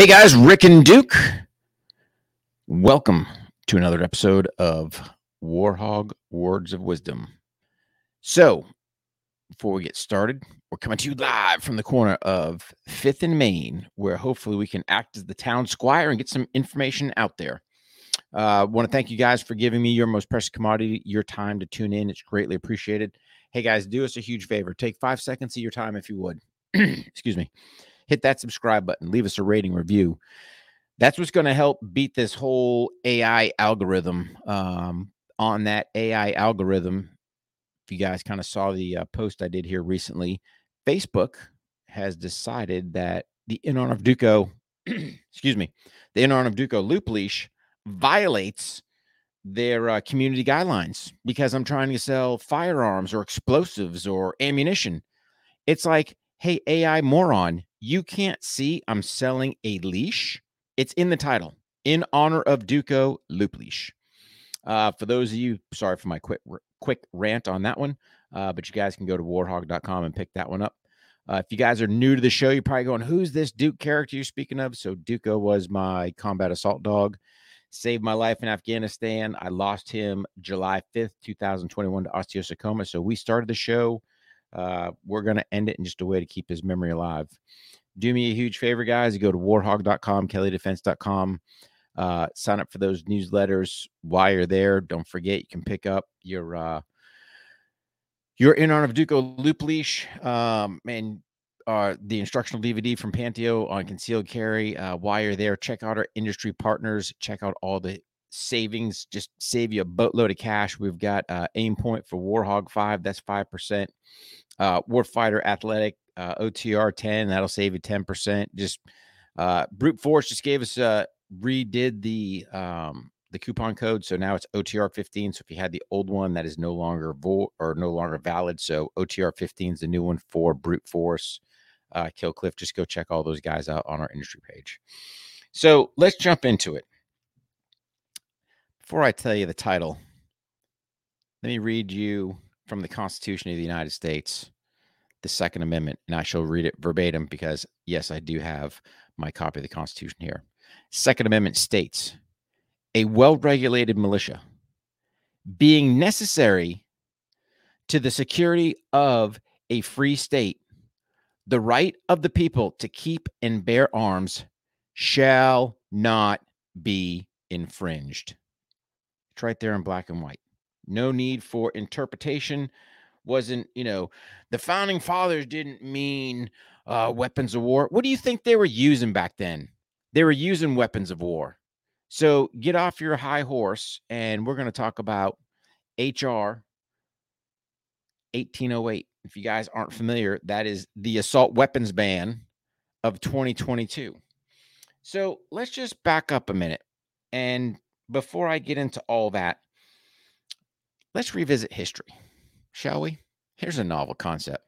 Hey guys, Rick and Duco. Welcome to another episode of Warhog Words of Wisdom. So, before we get started, we're coming to you live from the corner of Fifth and Main, where hopefully we can act as the town squire and get some information out there. I uh, want to thank you guys for giving me your most precious commodity, your time to tune in. It's greatly appreciated. Hey guys, do us a huge favor. Take five seconds of your time if you would. Excuse me hit that subscribe button, leave us a rating review. That's what's going to help beat this whole AI algorithm. Um, on that AI algorithm, if you guys kind of saw the uh, post I did here recently, Facebook has decided that the in of Duco, excuse me, the in of Duco loop leash violates their uh, community guidelines because I'm trying to sell firearms or explosives or ammunition. It's like, hey, AI moron, you can't see I'm selling a leash. It's in the title in honor of Duco Loop Leash. Uh, for those of you, sorry for my quick quick rant on that one, uh, but you guys can go to warhog.com and pick that one up. Uh, if you guys are new to the show, you're probably going, "Who's this Duco character you're speaking of?" So Duco was my combat assault dog, saved my life in Afghanistan. I lost him July 5th, 2021 to osteosarcoma. So we started the show. Uh, we're going to end it in just a way to keep his memory alive do me a huge favor, guys. You go to warhog.com, kellydefense.com, uh, sign up for those newsletters while you're there. Don't forget, you can pick up your uh, your in honor of Duco loop leash um, and uh, the instructional DVD from Panteao on concealed carry. Uh, while you're there, check out our industry partners. Check out all the savings. Just save you a boatload of cash. We've got uh, Aimpoint for Warhog Five. That's five percent. Uh, Warfighter Athletic uh, OTR 10. That'll save you 10%. Just uh, brute force just gave us uh redid the um the coupon code so now it's otr 15 so if you had the old one that is no longer vo- or no longer valid so otr 15 is the new one for brute force uh kill cliff just go check all those guys out on our industry page so let's jump into it before i tell you the title let me read you from the constitution of the united states the Second Amendment, and I shall read it verbatim because, yes, I do have my copy of the Constitution here. Second Amendment states a well regulated militia being necessary to the security of a free state, the right of the people to keep and bear arms shall not be infringed. It's right there in black and white. No need for interpretation, wasn't, you know, the founding fathers didn't mean uh, weapons of war. What do you think they were using back then? They were using weapons of war. So get off your high horse, and we're going to talk about HR 1808. If you guys aren't familiar, that is the assault weapons ban of 2022. So let's just back up a minute. And before I get into all that, let's revisit history shall we? Here's a novel concept.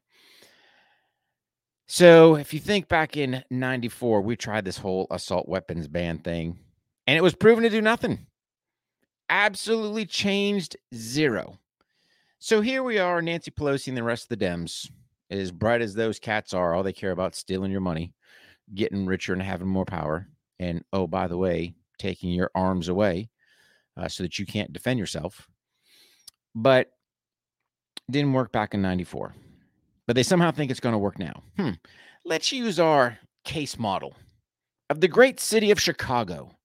So, if you think back in 94, we tried this whole assault weapons ban thing, and it was proven to do nothing. Absolutely changed zero. So, here we are, Nancy Pelosi and the rest of the Dems, as bright as those cats are, all they care about stealing your money, getting richer, and having more power. And oh, by the way, taking your arms away uh, so that you can't defend yourself. But didn't work back in 94, but they somehow think it's going to work now. Hmm. Let's use our case model of the great city of Chicago.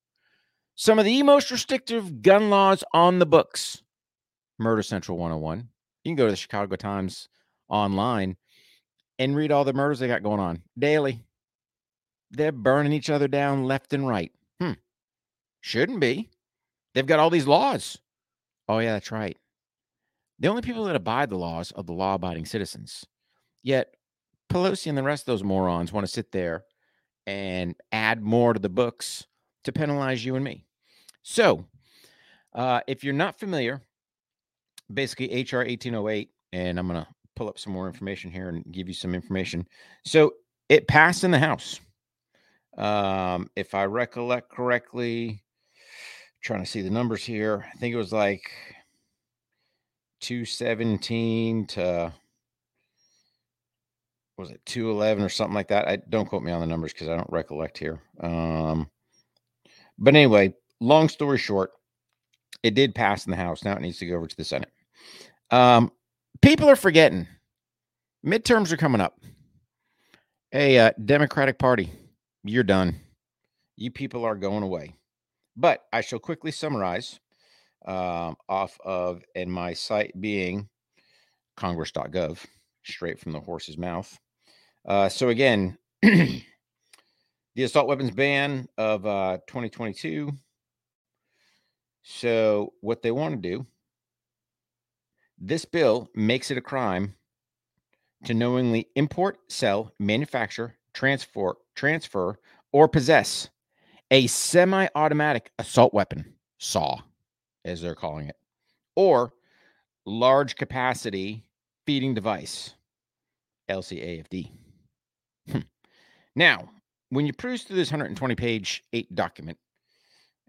Some of the most restrictive gun laws on the books. Murder Central 101. You can go to the Chicago Times online and read all the murders they got going on daily. They're burning each other down left and right. Hmm. Shouldn't be. They've got all these laws. Oh, yeah, that's right. The only people that abide the laws are the law abiding citizens. Yet Pelosi and the rest of those morons want to sit there and add more to the books to penalize you and me. So, uh, if you're not familiar, basically HR 1808, and I'm going to pull up some more information here and give you some information. So, it passed in the House. Um, if I recollect correctly, trying to see the numbers here, I think it was like 217 to was it 211 or something like that? I don't quote me on the numbers because I don't recollect here. Um, but anyway, long story short, it did pass in the House. Now it needs to go over to the Senate. Um, people are forgetting midterms are coming up. Hey, uh, Democratic Party, you're done. You people are going away. But I shall quickly summarize um, off of, and my site being congress.gov, straight from the horse's mouth. Uh, so again, the assault weapons ban of uh, 2022. So what they want to do, this bill makes it a crime to knowingly import, sell, manufacture, transfer, transfer, or possess a semi-automatic assault weapon, SAW, as they're calling it, or large capacity feeding device, LCAFD. Hmm. now, when you peruse through this 120 page eight document,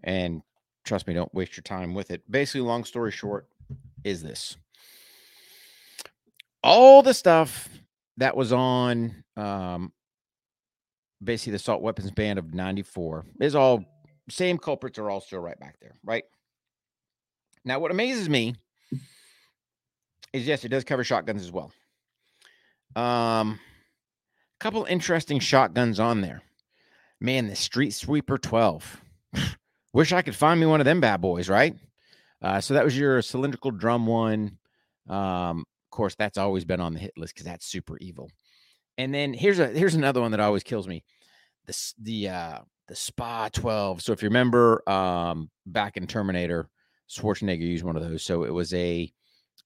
and trust me, don't waste your time with it. Basically, long story short, is this all the stuff that was on um, basically the assault weapons ban of 94 is all same culprits are all still right back there, right? Now, what amazes me is yes, it does cover shotguns as well. Um, a couple interesting shotguns on there. Man, the Street Sweeper 12. Wish I could find me one of them bad boys, right? Uh, so that was your cylindrical drum one. Um, of course, that's always been on the hit list because that's super evil. And then here's a here's another one that always kills me. The the uh the SPAS-12. So if you remember um back in Terminator, Schwarzenegger used one of those. So it was a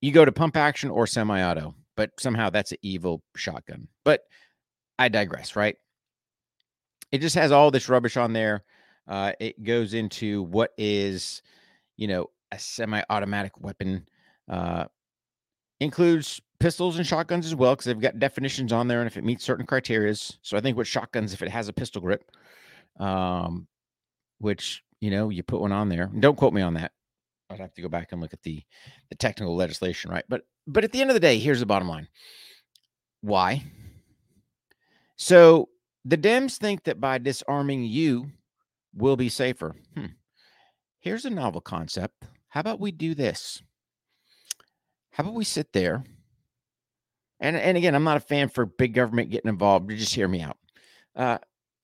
you go to pump action or semi-auto, but somehow that's an evil shotgun. But I digress, right? It just has all this rubbish on there. Uh, it goes into what is, you know, a semi-automatic weapon. Uh, includes pistols and shotguns as well because they've got definitions on there and if it meets certain criterias. So I think with shotguns, if it has a pistol grip, um, which you know you put one on there. Don't quote me on that. I'd have to go back and look at the the technical legislation, right? But but at the end of the day, here's the bottom line. Why? So the Dems think that by disarming you, we'll be safer. Hmm. Here's a novel concept. How about we do this? How about we sit there? And and again, I'm not a fan for big government getting involved. Just hear me out. Uh,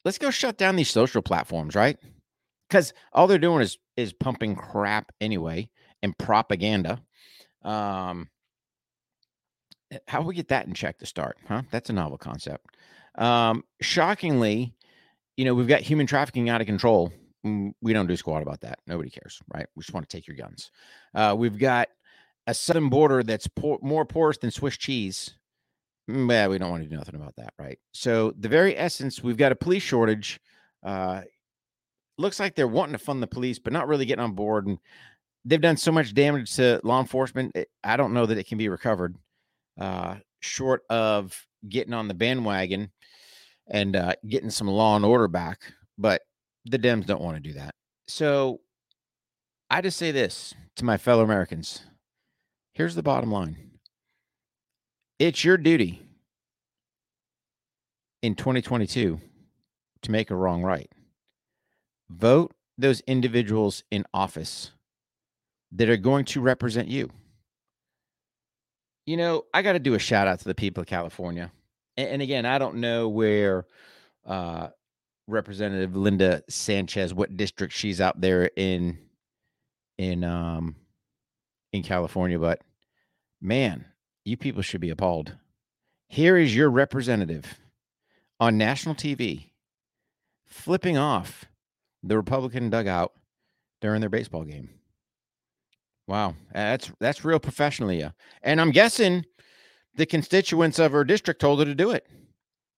let's go shut down these social platforms, right? Because all they're doing is is pumping crap anyway and propaganda. Um, eh, how we get that in check to start, huh? That's a novel concept. Um, shockingly, you know, we've got human trafficking out of control. Mm, we don't do squat about that. Nobody cares, right? We just want to take your guns. Uh, we've got a southern border that's por- more porous than Swiss cheese. Mm, well, we don't want to do nothing about that, right? So, the very essence, we've got a police shortage. Uh, looks like they're wanting to fund the police, but not really getting on board. And they've done so much damage to law enforcement. It, I don't know that it can be recovered, uh, short of getting on the bandwagon and uh, getting some law and order back. But the Dems don't want to do that. So, I just say this to my fellow Americans Here's the bottom line it's your duty in 2022 to make a wrong right. Vote those individuals in office that are going to represent you. You know, I got to do a shout out to the people of California. And, and again, I don't know where uh, Representative Linda Sanchez, what district she's out there in in um in California, but Man, you people should be appalled. Here is your representative on national TV flipping off the Republican dugout during their baseball game. Wow, that's that's real professional, yeah. And I'm guessing the constituents of her district told her to do it.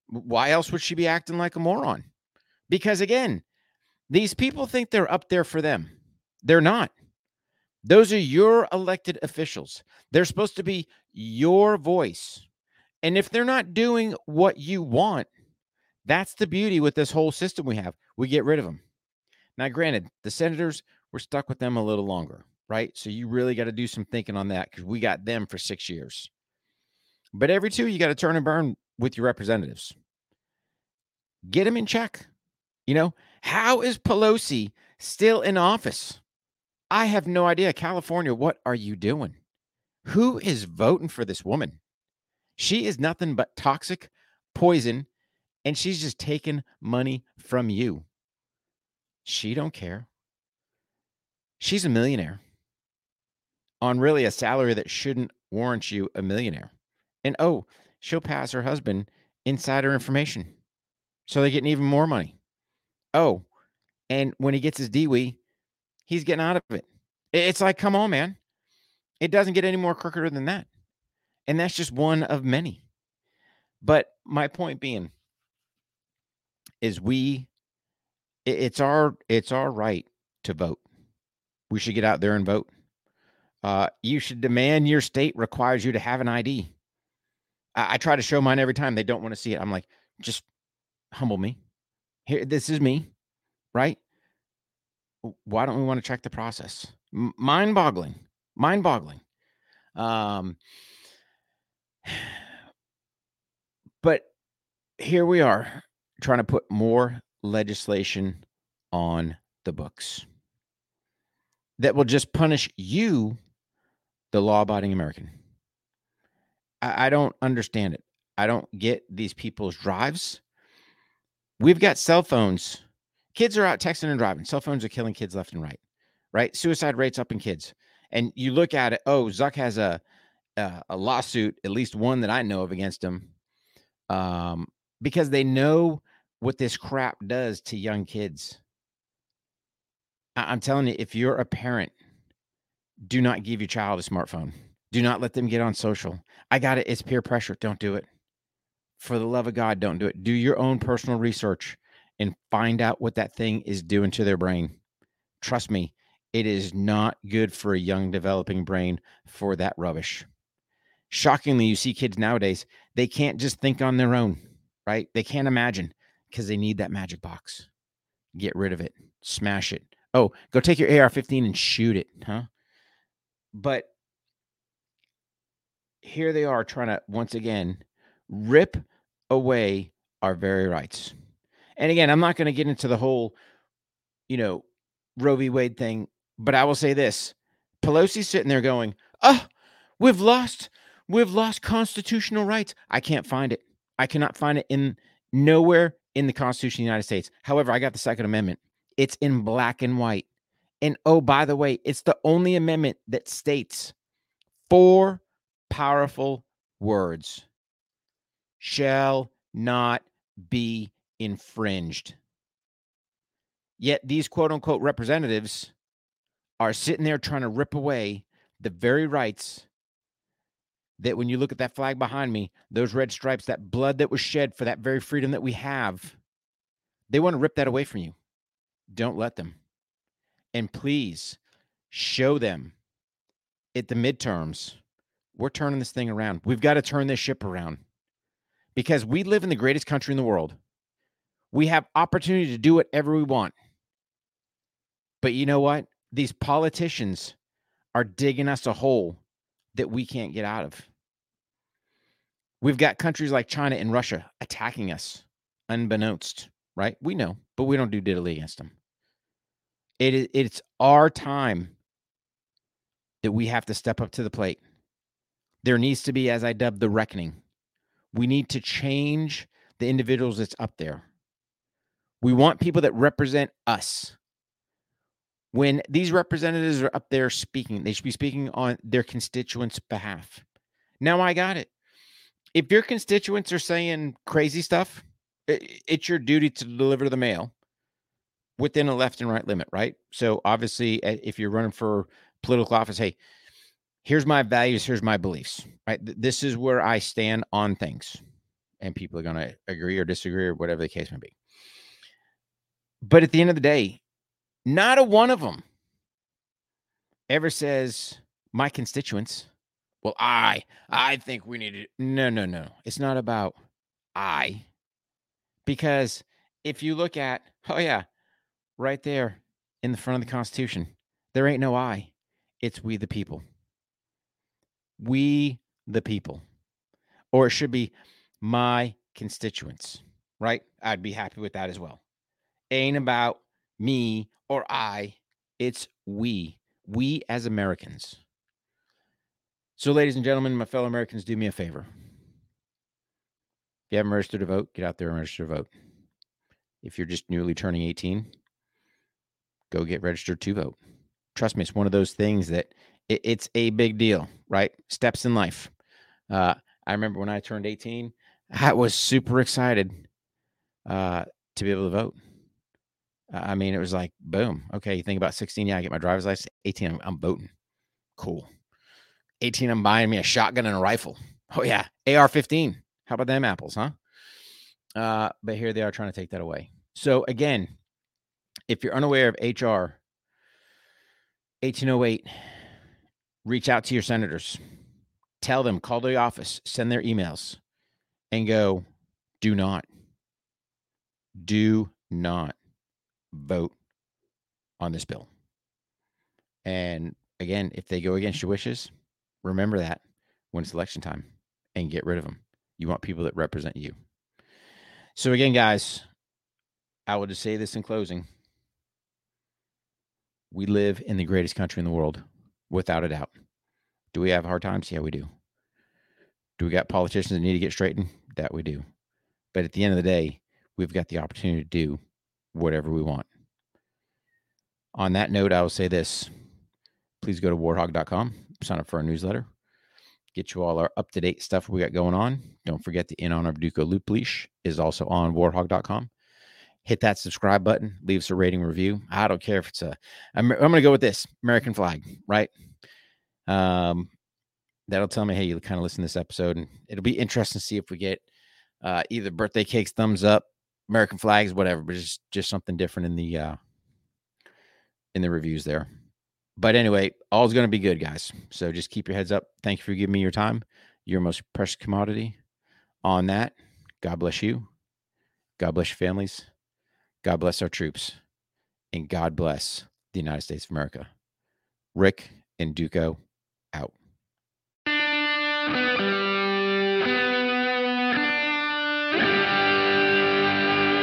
Why else would she be acting like a moron? Because again, these people think they're up there for them. They're not. Those are your elected officials. They're supposed to be your voice. And if they're not doing what you want, that's the beauty with this whole system we have. We get rid of them. Now, granted, the senators, we're stuck with them a little longer, right? So you really got to do some thinking on that because we got them for six years. But every two, you got to turn and burn with your representatives. Get them in check. You know, how is Pelosi still in office? I have no idea. California, what are you doing? Who is voting for this woman? She is nothing but toxic poison and she's just taking money from you. She don't care. She's a millionaire on really a salary that shouldn't warrant you a millionaire. And oh, she'll pass her husband insider information. So they're getting even more money. Oh, and when he gets his DWI, he's getting out of it. It's like, come on, man. It doesn't get any more crookeder than that. And that's just one of many. But my point being is we it's our it's our right to vote. We should get out there and vote. Uh, you should demand your state requires you to have an ID. I, I try to show mine every time. They don't want to see it. I'm like, just humble me. Here, this is me, right? Why don't we want to check the process? M- mind boggling, mind boggling. Um, but here we are trying to put more legislation on the books that will just punish you, the law abiding American. I, I don't understand it. I don't get these people's drives. We've got cell phones. Kids are out texting and driving. Cell phones are killing kids left and right, right? Suicide rates up in kids. And you look at it, oh, Zuck has a, a, a lawsuit, at least one that I know of against him, um, because they know what this crap does to young kids. I- I'm telling you, if you're a parent, do not give your child a smartphone. Do not let them get on social. I got it. It's peer pressure. Don't do it. For the love of God, don't do it. Do your own personal research and find out what that thing is doing to their brain. Trust me, it is not good for a young developing brain for that rubbish. Shockingly, you see kids nowadays, they can't just think on their own, right? They can't imagine because they need that magic box. Get rid of it, smash it. Oh, go take your AR 15 and shoot it, huh? But here they are trying to once again rip away our very rights. And again, I'm not going to get into the whole, you know, Roe v. Wade thing, but I will say this Pelosi's sitting there going, oh, we've lost, we've lost constitutional rights. I can't find it. I cannot find it in nowhere in the Constitution of the United States. However, I got the Second Amendment. It's in black and white. And oh, by the way, it's the only amendment that states four powerful words shall not be infringed. Yet these quote unquote representatives are sitting there trying to rip away the very rights that when you look at that flag behind me, those red stripes, that blood that was shed for that very freedom that we have, they want to rip that away from you. Don't let them. And please show them at the midterms, we're turning this thing around. We've got to turn this ship around because we live in the greatest country in the world. We have opportunity to do whatever we want. But you know what? These politicians are digging us a hole that we can't get out of. We've got countries like China and Russia attacking us unbeknownst, right? We know, but we don't do diddly against them. It is it's our time that we have to step up to the plate. There needs to be, as I dubbed, the reckoning. We need to change the individuals that's up there. We want people that represent us. When these representatives are up there speaking, they should be speaking on their constituents' behalf. Now I got it if your constituents are saying crazy stuff, it's your duty to deliver the mail within a left and right limit, right? So obviously, if you're running for political office, hey, here's my values, here's my beliefs, right? This is where I stand on things, and people are going to agree or disagree or whatever the case may be. But at the end of the day, not a one of them ever says my constituents well, I, I think we need to. No, no, no. It's not about I. Because if you look at, oh, yeah, right there in the front of the Constitution, there ain't no I. It's we the people. We the people. Or it should be my constituents, right? I'd be happy with that as well. ain't about me or I, it's we, we as Americans. So, ladies and gentlemen, my fellow Americans, do me a favor. If you haven't registered to vote, get out there and register to vote. If you're just newly turning 18, go get registered to vote. Trust me, it's one of those things that it, it's a big deal, right? Steps in life. Uh, I remember when I turned 18, I was super excited uh, to be able to vote. I mean, it was like, boom. Okay, you think about 16, yeah, I get my driver's license. 18, I'm, I'm voting. Cool. 18, I'm buying me a shotgun and a rifle. Oh, yeah. AR 15. How about them apples, huh? Uh, but here they are trying to take that away. So, again, if you're unaware of HR 1808, reach out to your senators. Tell them, call the office, send their emails, and go, do not, do not vote on this bill. And again, if they go against your wishes, remember that when it's election time and get rid of them. You want people that represent you. So, again, guys, I will just say this in closing. We live in the greatest country in the world, without a doubt. Do we have hard times? Yeah, we do. Do we got politicians that need to get straightened? That we do. But at the end of the day, we've got the opportunity to do whatever we want. On that note, I will say this please go to warhog.com, sign up for our newsletter, get you all our up to date stuff we got going on. Don't forget the In Honor of Duco Loop Leash is also on warhog.com. Hit that subscribe button, leave us a rating review. I don't care if it's a, I'm, I'm going to go with this American flag, right? Um, that'll tell me, hey, you kind of listen to this episode, and it'll be interesting to see if we get uh, either birthday cakes, thumbs up, American flags, whatever, but just just something different in the uh, in the reviews there. But anyway, all's going to be good, guys. So just keep your heads up. Thank you for giving me your time, your most precious commodity. On that, God bless you. God bless your families. God bless our troops. And God bless the United States of America. Rick and Duco out.